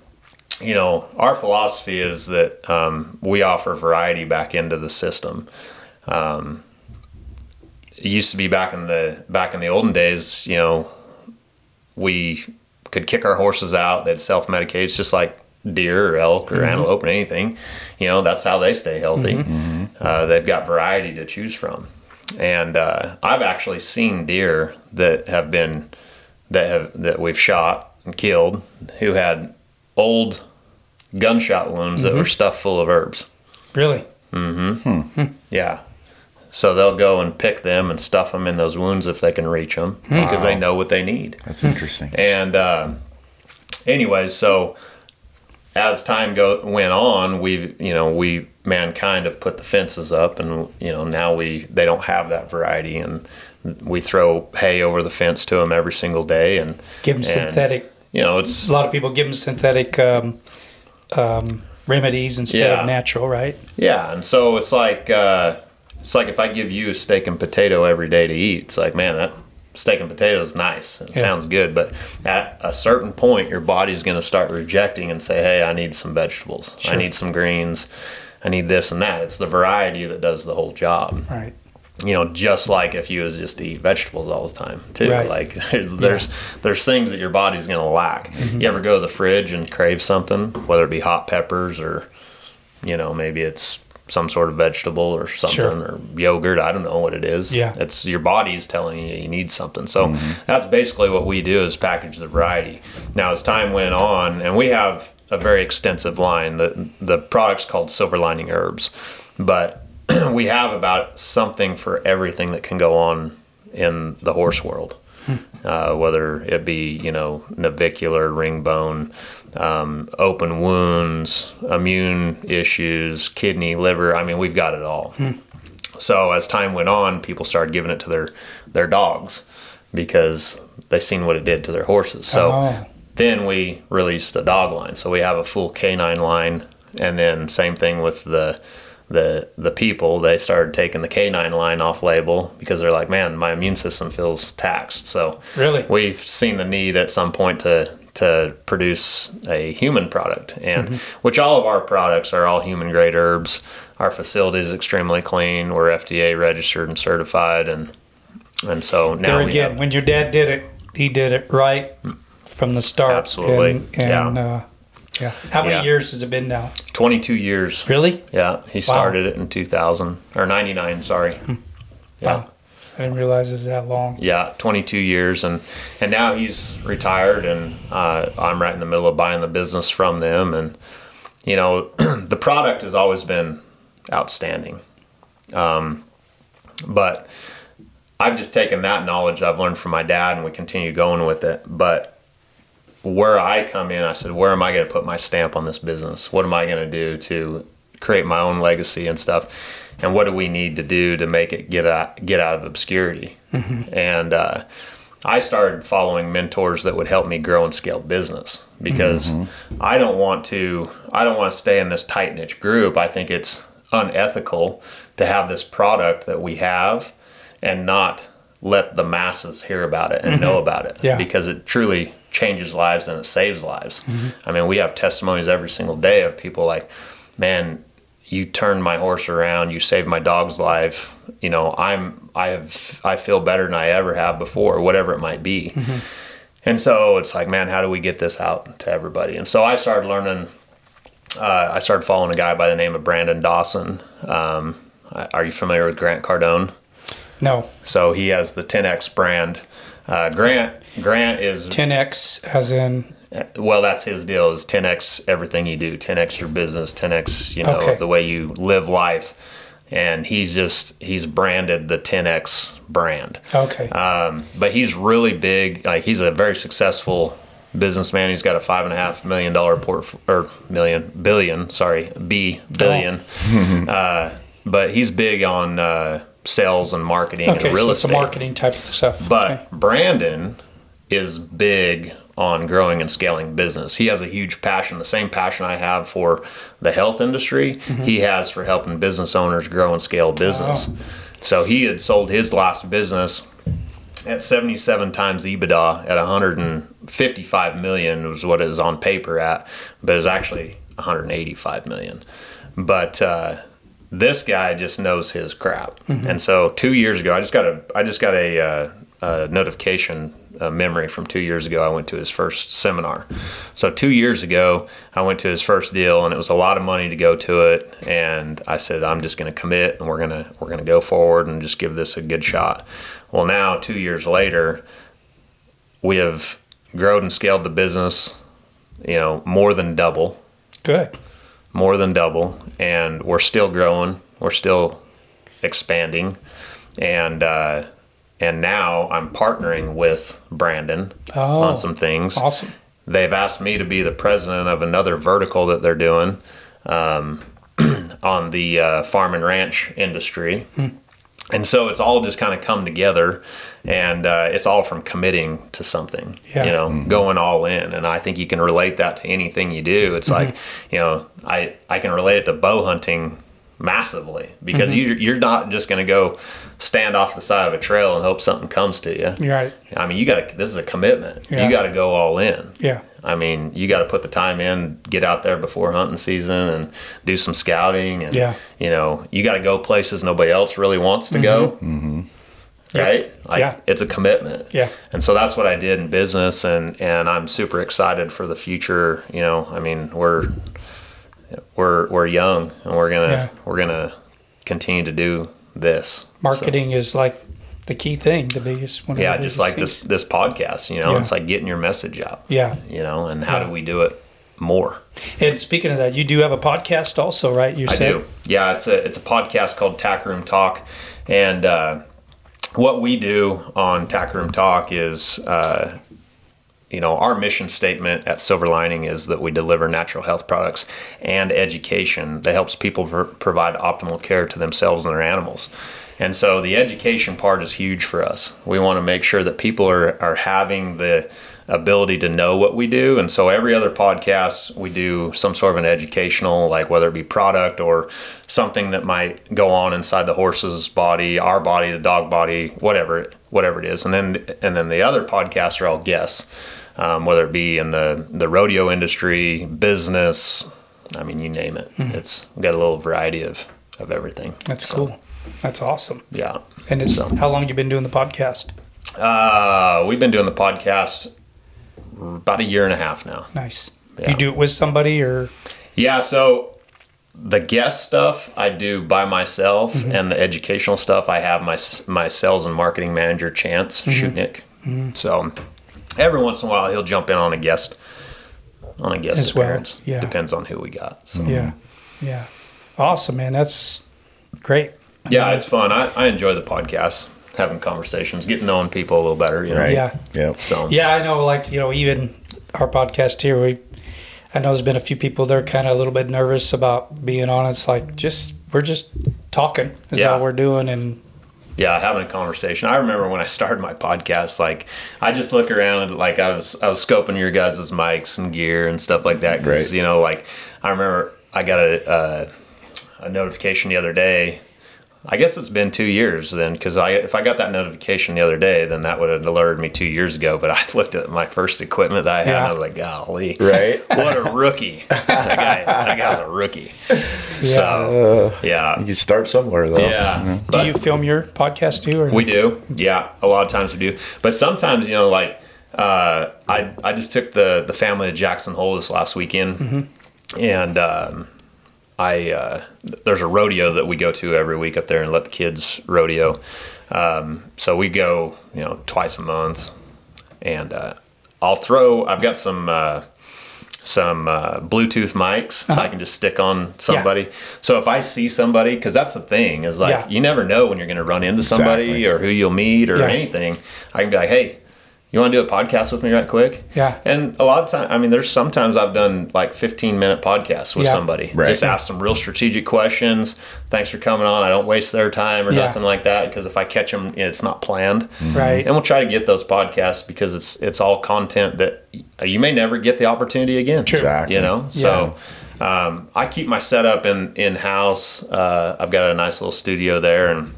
you know, our philosophy is that um, we offer variety back into the system. Um, it used to be back in the back in the olden days, you know, we could kick our horses out. They'd self medicate. It's just like deer or elk or antelope or anything. You know, that's how they stay healthy. Uh, they've got variety to choose from. And uh, I've actually seen deer that have been that have that we've shot and killed who had old gunshot wounds that were stuffed full of herbs. Really? Mm-hmm. Yeah. So they'll go and pick them and stuff them in those wounds if they can reach them because they know what they need. That's interesting. And um, anyways, so as time go went on, we've you know we mankind have put the fences up, and you know now we they don't have that variety, and we throw hay over the fence to them every single day, and Give them and, synthetic. You know, it's A lot of people give them synthetic um, um, remedies instead Yeah. of natural, right? Yeah, and so it's like uh, it's like if I give you a steak and potato every day to eat, it's like man, that steak and potato is nice. It Yeah. sounds good, but at a certain point, your body's going to start rejecting and say, "Hey, I need some vegetables. I need some greens. I need this and that." It's the variety that does the whole job. Right. You know, just like if you was just to eat vegetables all the time too. Right. Like <laughs> there's there's things that your body's going to lack. Mm-hmm. You ever go to the fridge and crave something, whether it be hot peppers or you know maybe it's some sort of vegetable or something Sure. or yogurt i don't know what it is Yeah. it's your body's telling you you need something so that's basically what we do is package the variety now as time went on and we have a very extensive line the the product's called silver lining herbs but <clears throat> we have about something for everything that can go on in the horse world uh, whether it be you know navicular ring bone, um, open wounds, immune issues, kidney, liver. I mean, we've got it all. So as time went on, people started giving it to their their dogs because they seen what it did to their horses. So Oh. then we released a dog line. So we have a full canine line, and then same thing with the the the people. They started taking the canine line off label because they're like, man, my immune system feels taxed. So Really? we've seen the need at some point to to produce a human product, and which all of our products are all human grade herbs. Our facility is extremely clean. We're FDA registered and certified, and and so now there we again, have- when your dad did it, he did it right from the start. Absolutely. And, and Yeah. uh, yeah. How many Yeah. years has it been now? 22 years. Really? Yeah, he started it in 2000 or 99. Sorry. Yeah. Wow. I didn't realize it was that long. Yeah, 22 years, and and now he's retired, and uh, I'm right in the middle of buying the business from them, and you know, <clears throat> the product has always been outstanding, um, but I've just taken that knowledge I've learned from my dad, and we continue going with it. But where I come in, I said, where am I going to put my stamp on this business? What am I going to do to create my own legacy and stuff? And what do we need to do to make it get out, get out of obscurity? Mm-hmm. And uh, I started following mentors that would help me grow and scale business because mm-hmm. I don't want to I don't want to stay in this tight knit group. I think it's unethical to have this product that we have and not let the masses hear about it and know mm-hmm. about it Yeah. because it truly changes lives and it saves lives. I mean, we have testimonies every single day of people like, man, you turned my horse around, you saved my dog's life. You know, I'm I have I feel better than I ever have before, whatever it might be. And so it's like, man, how do we get this out to everybody? And so I started learning. Uh, I started following a guy by the name of Brandon Dawson. Um, are you familiar with Grant Cardone? No. So he has the 10x brand. Uh, Grant Grant is 10x as in well, that's his deal is 10x everything you do, 10x your business, 10x you know Okay. the way you live life, and he's just he's branded the 10x brand. okay. Um, but he's really big. Like he's a very successful businessman. He's got a five and a half million dollar port or million billion, sorry, B billion. <laughs> uh, but he's big on uh, sales and marketing okay. and real so it's estate. a marketing type of stuff. But Okay. Brandon is big on growing and scaling business. He has a huge passion, the same passion I have for the health industry, he has for helping business owners grow and scale business. So he had sold his last business at 77 times EBITDA at 155 million was what it was on paper at, but it was actually 185 million. But uh, this guy just knows his crap, and so two years ago, I just got a I just got a, uh, a notification. A memory from two years ago. I went to his first seminar. So two years ago, I went to his first deal, and it was a lot of money to go to it. And I said, I'm just going to commit, and we're gonna we're gonna go forward and just give this a good shot. Well, now two years later, we have grown and scaled the business, you know, more than double, Good. more than double, and we're still growing. We're still expanding, and uh, and now I'm partnering with Brandon Oh, on some things. Awesome. They've asked me to be the president of another vertical that they're doing um, <clears throat> on the uh, farm and ranch industry. And so it's all just kind of come together, and uh, it's all from committing to something, Yeah. you know, mm-hmm. going all in. And I think you can relate that to anything you do. It's mm-hmm. like, you know, I, I can relate it to bow hunting massively because mm-hmm. you, you're not just going to go stand off the side of a trail and hope something comes to you. You're right. I mean, you got to. This is a commitment. Yeah. You got to go all in. Yeah. I mean, you got to put the time in, get out there before hunting season, and do some scouting. And Yeah. you know, you got to go places nobody else really wants to go. Mm-hmm. Right? Like, Yeah. It's a commitment. Yeah. And so that's what I did in business, and and I'm super excited for the future. You know, I mean, we're we're we're young, and we're gonna Yeah. we're gonna continue to do this. Marketing is like the key thing, the biggest one. Of Yeah, just like this things. this podcast, you know, Yeah. it's like getting your message out. Yeah. You know, and how Yeah. do we do it more? And speaking of that, you do have a podcast also, right? You I said. do. Yeah, it's a it's a podcast called Tack Room Talk, and uh, what we do on Tack Room Talk is, uh, you know, our mission statement at Silver Lining is that we deliver natural health products and education that helps people pr- provide optimal care to themselves and their animals. And so the education part is huge for us. We want to make sure that people are, are having the ability to know what we do. And so every other podcast, we do some sort of an educational, like whether it be product or something that might go on inside the horse's body, our body, the dog body, whatever, whatever it is. And then, and then the other podcasts are all guests, um, whether it be in the, the rodeo industry, business, I mean, you name it. it's got a little variety of, of everything. That's So, cool. That's awesome. Yeah. And it's So- how long you been doing the podcast? Uh, we've been doing the podcast about a year and a half now. Nice. Yeah. You do it with somebody or Yeah, so the guest stuff I do by myself, Mm-hmm. and the educational stuff I have my my sales and marketing manager Chance Mm-hmm. Shutnik. So every once in a while he'll jump in on a guest on a guest As well, yeah. Depends on who we got. So. yeah, yeah. Awesome, man. That's great. Yeah, it's fun. I, I enjoy the podcast, having conversations, getting knowing people a little better. You know? Right. Yeah. Yep. So Yeah, I know. Like you know, even our podcast here, we I know there's been a few people that are kind of a little bit nervous about being honest. Like just we're just talking is Yeah. all we're doing, and yeah, having a conversation. I remember when I started my podcast, like I just look around and like I was I was scoping your guys' mics and gear and stuff like that. Because Right. you know, like I remember I got a uh, a notification the other day. I guess it's been two years then, because I if I got that notification the other day, then that would have alerted me two years ago. But <laughs> I looked at my first equipment that I had, and I was like, "Golly, Right. <laughs> what a rookie! that guy, that guy's a rookie." yeah. So yeah, You start somewhere though. yeah. do you film your podcast too? Or we do, yeah. A lot of times we do, but sometimes you know, like uh, I I just took the the family to Jackson Hole this last weekend, and um, I uh, there's a rodeo that we go to every week up there and let the kids rodeo. Um, so we go, you know, twice a month, and uh, I'll throw. I've got some. Uh, some uh, Bluetooth mics I can just stick on somebody. So if I see somebody, because that's the thing is like Yeah. you never know when you're going to run into somebody Exactly. or who you'll meet or Yeah. anything. I can be like, hey, you want to do a podcast with me right quick? Yeah. And a lot of time, I mean, there's sometimes I've done like 15 minute podcasts with Yeah. somebody. Right. Just ask some real strategic questions. Thanks for coming on. I don't waste their time or Yeah. nothing like that because if I catch them, it's not planned. Right. And we'll try to get those podcasts because it's it's all content that you may never get the opportunity again. True. Exactly. You know, so um, I keep my setup in in house. Uh, I've got a nice little studio there, and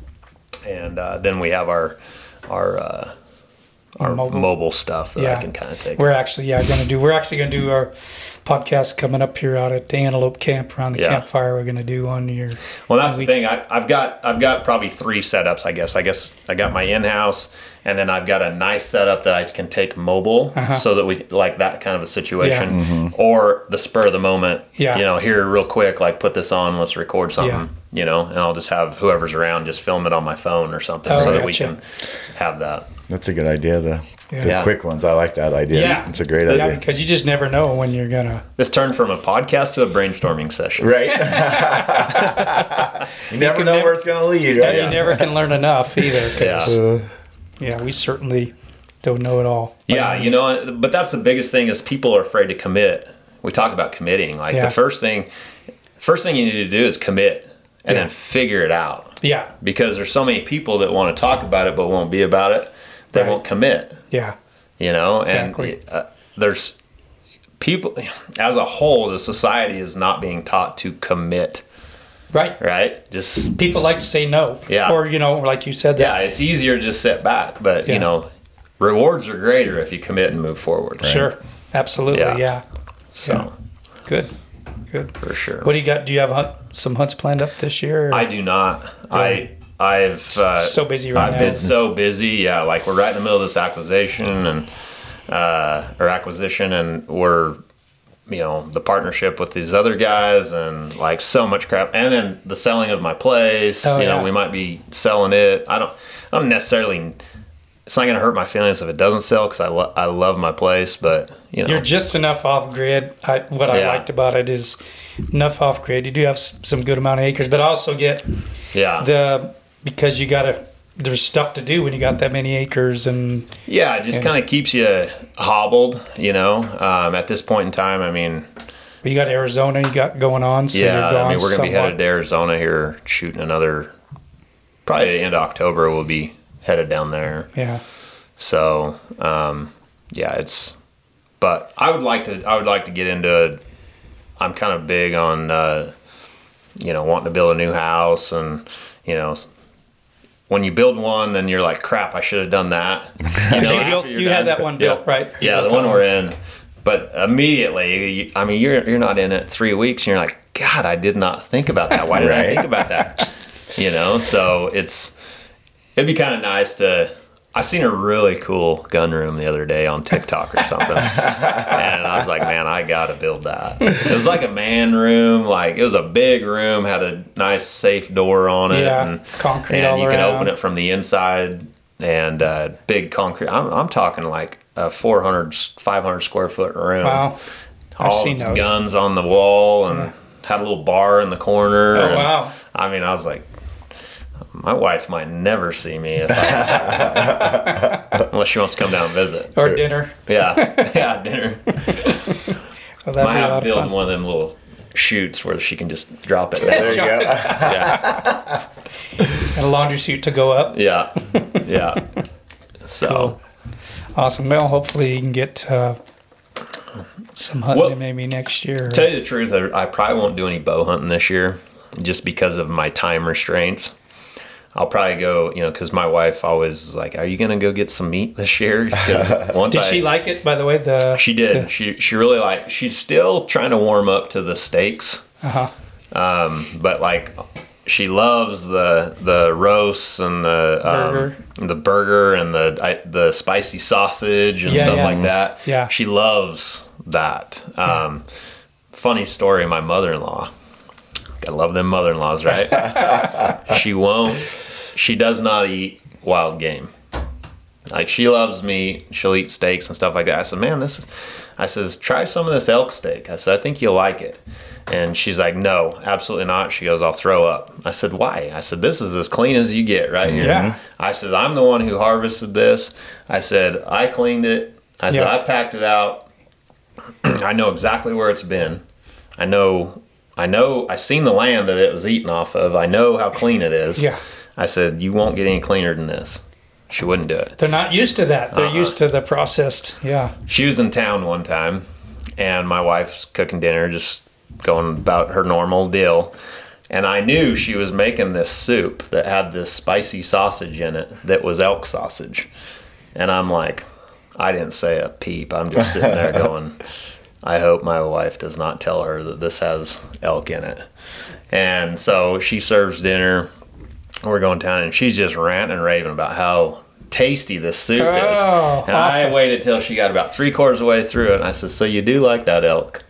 and uh, then we have our our uh, our Mobile. mobile. stuff that I can kind of take. We're actually yeah gonna do. We're actually gonna do our podcast coming up here out at the Antelope Camp around the Yeah. campfire. We're gonna do one year. Well, that's the weeks. thing. I, I've got I've got probably three setups. I guess. I guess I got my in-house, and then I've got a nice setup that I can take mobile, Uh-huh. so that we like that kind of a situation, Mm-hmm. or the spur of the moment. Yeah. You know, here real quick, like put this on, let's record something. Yeah. You know, and I'll just have whoever's around just film it on my phone or something, Oh, so that we gotcha. can have that. That's a good idea. The the Yeah. quick ones. I like that idea. Yeah. It's a great Yeah, idea. because you just never know when you're gonna. This turned from a podcast to a brainstorming session. Right. <laughs> you never know never- where it's gonna lead, right? You never can learn enough either. 'cause, Uh, yeah, we certainly don't know it all. Yeah, you know, but that's the biggest thing is people are afraid to commit. We talk about committing. Like Yeah. the first thing, first thing you need to do is commit and Yeah. then figure it out. Yeah, Because there's so many people that want to talk about it but won't be about it. They Right. won't commit. yeah, You know, Exactly. and uh, there's people <laughs> as a whole. The society is not being taught to commit. right. Right? Just People like to say no. Yeah. Or you know, like you said, yeah, that. it's easier to just sit back. But Yeah. you know, rewards are greater if you commit and move forward. Sure. Absolutely. Yeah. Yeah. So Yeah. Good. Good. for sure. What do you got? Do you have hunt, some hunts planned up this year? or- I do not. I I've uh, so busy right I've now. been so busy. Yeah, like we're right in the middle of this acquisition and uh, or acquisition, and we're you know the partnership with these other guys, and like so much crap, and then the selling of my place. Oh, you know, we might be selling it. I don't. I don't necessarily. It's not gonna hurt my feelings if it doesn't sell because I lo- I love my place, but you know You're just enough off grid. I, what I Yeah. liked about it is enough off grid. You do have some good amount of acres, but I also get yeah the because you got to. There's stuff to do when you got that many acres, and Yeah, it just kind of keeps you hobbled, you know. Um, at this point in time, I mean, you got Arizona you got going on. So yeah, I mean, we're gonna be somewhat. headed to Arizona here, shooting another. Probably the end of October, we'll be headed down there. Yeah, So, um, yeah, it's. But I would like to. I would like to get into. it I'm kind of big on, uh, you know, wanting to build a new house, and you know, when you build one, then you're like, crap, I should have done that. <laughs> You, know, you, built, you're had that one built Yeah. right. You Yeah, the one we're in. But immediately, you, I mean, you're you're not in it three weeks, and you're like, God, I did not think about that. Why did I Right. <laughs> think about that? You know, so it's it'd be kind of nice to. I seen a really cool gun room the other day on TikTok or something, and I was like, man, I gotta build that. It was like a man room, like it was a big room, had a nice safe door on it, Yeah, and concrete and you can open it from the inside, and uh, big concrete. I'm, I'm talking like a 400, 500 square foot room. Wow, I've all seen those. guns on the wall and had a little bar in the corner. Oh, and, wow. I mean, I was like, my wife might never see me if I, <laughs> unless she wants to come down and visit. or dinner. Yeah, <laughs> yeah, dinner. Well, that'd Might be a have lot to of build fun. one of them little shoots where she can just drop it. There you go. <laughs> yeah, And a laundry suit to go up. yeah, yeah. So. Cool. Awesome. Well, hopefully you can get uh, some hunting Well, maybe next year. Tell you the truth, I I probably won't do any bow hunting this year, just because of my time restraints. I'll probably go, you know, because my wife always is like, "Are you gonna go get some meat this year?" <laughs> <laughs> Once Did I, she like it, by the way? The She did. She she really like. She's still trying to warm up to the steaks, Uh huh. but like, she loves the the roasts and the Burger. um, the burger and the I, the spicy sausage and Yeah, stuff yeah. like that. Yeah. she loves that. Um, Funny story. My mother in law. Gotta love them mother in laws, right? <laughs> she won't. She does not eat wild game. Like she loves meat. She'll eat steaks and stuff like that. I said, man, this is. I says, try some of this elk steak. I said, I think you'll like it. And she's like, no, absolutely not. She goes, I'll throw up. I said, why? I said, this is as clean as you get right here. Yeah. I said, I'm the one who harvested this. I said, I cleaned it. I said, Yeah. I packed it out. <clears throat> I know exactly where it's been. I know, I know, I seen the land that it was eaten off of. I know how clean it is. Yeah. I said, you won't get any cleaner than this. She wouldn't do it. They're not used to that. They're Uh-uh. used to the processed. Yeah. She was in town one time, and my wife's cooking dinner, just going about her normal deal. And I knew she was making this soup that had this spicy sausage in it that was elk sausage. And I'm like, I didn't say a peep. I'm just sitting there <laughs> going, I hope my wife does not tell her that this has elk in it. And so she serves dinner. We're going down, and she's just ranting and raving about how tasty this soup is. Oh, And I waited till she got about three quarters of the way through it, and I said, "So you do like that elk?"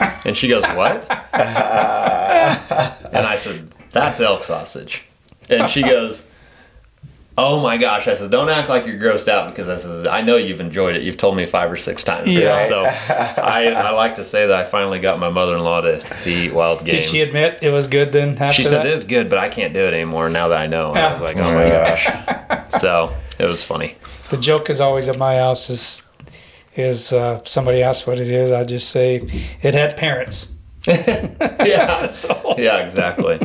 And she goes, "What?" <laughs> and I said, "That's elk sausage." And she goes, "Oh my gosh!" I said, "Don't act like you're grossed out because I says I know you've enjoyed it. You've told me five or six times." Yeah. So <laughs> I, I like to say that I finally got my mother-in-law to, to eat wild game. Did she admit it was good then? After She says it's good, but I can't do it anymore now that I know. And I was like, oh my gosh. <laughs> So it was funny. the joke is always at my house is is uh, somebody asks what it is, I just say it had parents. <laughs> Yeah. So Yeah, exactly.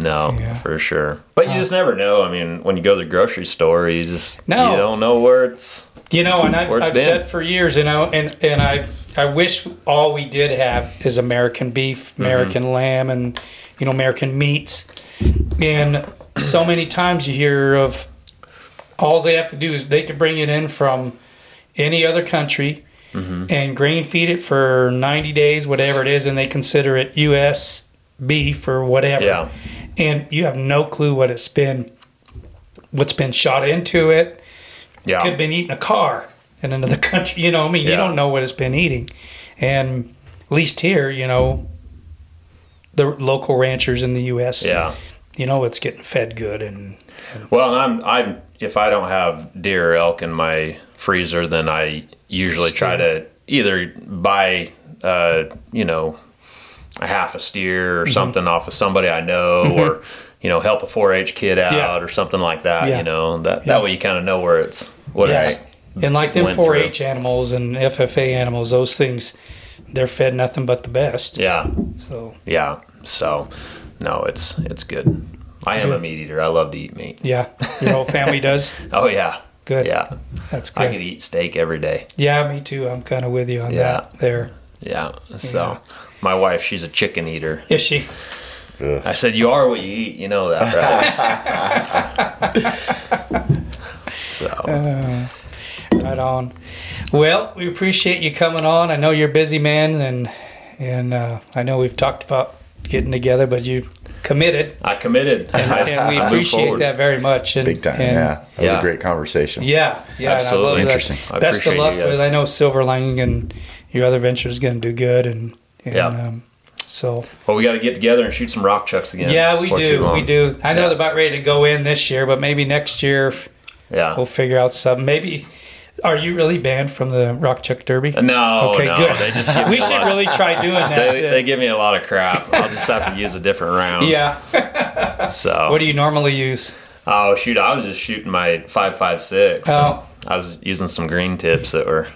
No, Yeah. for sure. But you just never know. I mean, when you go to the grocery store, you just No. you don't know where it's. you know, and I've, I've said for years, you know, and and I I wish all we did have is American beef, Mm-hmm. American lamb, and you know American meats. And so many times you hear of all they have to do is they could bring it in from any other country Mm-hmm. and grain feed it for 90 days, whatever it is, and they consider it U.S. beef or whatever. Yeah. And you have no clue what it's been, what's been shot into it. Yeah. Could have been eating a car in another <laughs> country. You know, I mean, you don't know what it's been eating. And at least here, you know, the local ranchers in the U.S. Yeah. You know, it's getting fed good and Well, and I'm I'm if I don't have deer or elk in my freezer, then I usually try to either buy uh, you know a half a steer or Mm-hmm. something off of somebody I know or you know help a 4-H kid out Yeah. or something like that. Yeah. You know that Yeah. that way you kind of know where it's what Yeah. it's. And like them 4-H animals and FFA animals, those things, they're fed nothing but the best. Yeah, So yeah. So no, it's it's good. I am a meat eater. I love to eat meat. yeah, your whole family does. <laughs> Oh yeah, Good. yeah. That's I good. could eat steak every day. Yeah, me too. I'm kind of with you on Yeah. that. There Yeah. So. My wife, she's a chicken eater. is she? I said, "You are what you eat. You know that, right?" <laughs> so Right on. Well, we appreciate you coming on. I know you're a busy man, and and uh, I know we've talked about getting together, but you committed, I committed, and, and we <laughs> appreciate that very much. And, Big time. and- yeah. That was Yeah. a great conversation. Yeah, yeah, Absolutely. And I love Interesting. That. I Best of luck you guys. with. I know Silver Lining and your other ventures going to do good, and, and Yeah. um, so Well, we got to get together and shoot some rock chucks again. yeah, we do, we do. I know Yeah. they're about ready to go in this year, but maybe next year Yeah. we'll figure out something. Maybe. Are you really banned from the Rock Chuck Derby? No, Okay, no, good. They just give <laughs> we should lot- really try doing <laughs> that. They, they give me a lot of crap. I'll just have to use a different round. yeah. <laughs> So. What do you normally use? Oh shoot! I was just shooting my five five six. Oh. I was using some green tips that were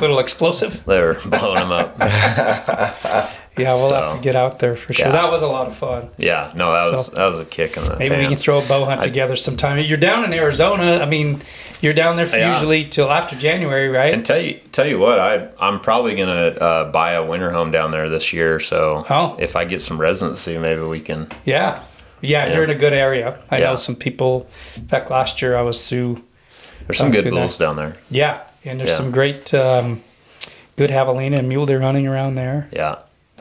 Little explosive. they were blowing them up. <laughs> Yeah, we'll have to get out there for sure. yeah. That was a lot of fun. Yeah, no, that was that was a kick in the Maybe we can throw a bow hunt together sometime. You're down in Arizona. I mean, you're down there for Yeah. usually till after January, right? And tell you tell you what, I I'm probably gonna uh, buy a winter home down there this year. So Oh. if I get some residency, maybe we can. yeah. yeah. Yeah. you're in a good area. I know some people. In fact, last year I was through. There's some Oh, good bulls down there. Yeah, and there's Yeah. some great, um, good javelina and mule deer hunting around there. Yeah,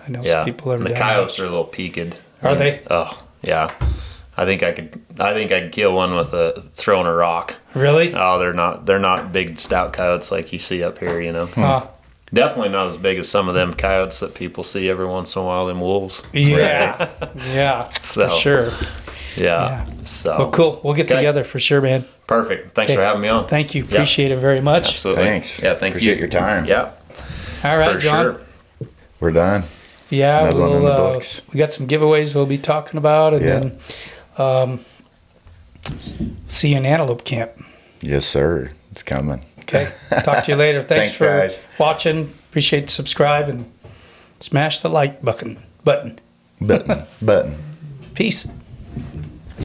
I know yeah. some people are. And the coyotes are a little peaked. Are they? Oh yeah. I think I could. I think I could kill one with a throwing a rock. Really? Oh, they're not. They're not big stout coyotes like you see up here. You know. Uh, Definitely not as big as some of them coyotes that people see every once in a while. Them wolves. yeah, <laughs> yeah, So for sure. Yeah. Yeah. So Well, cool. We'll get Okay. together for sure, man. Perfect. Thanks for having me on. Thank you. Yeah. Appreciate it very much. Absolutely. Thanks. Yeah, thank you. Appreciate you. your time. Yeah, All right, for John. sure. We're done. Yeah, Another we'll, uh, we got some giveaways we'll be talking about, and Yeah. then um, see you in Antelope Camp. Yes, sir. It's coming. Okay. Talk to you later. <laughs> Thanks, Thanks, for guys. watching. Appreciate the subscribe and smash the like button. Button. Button. <laughs> Button. Peace.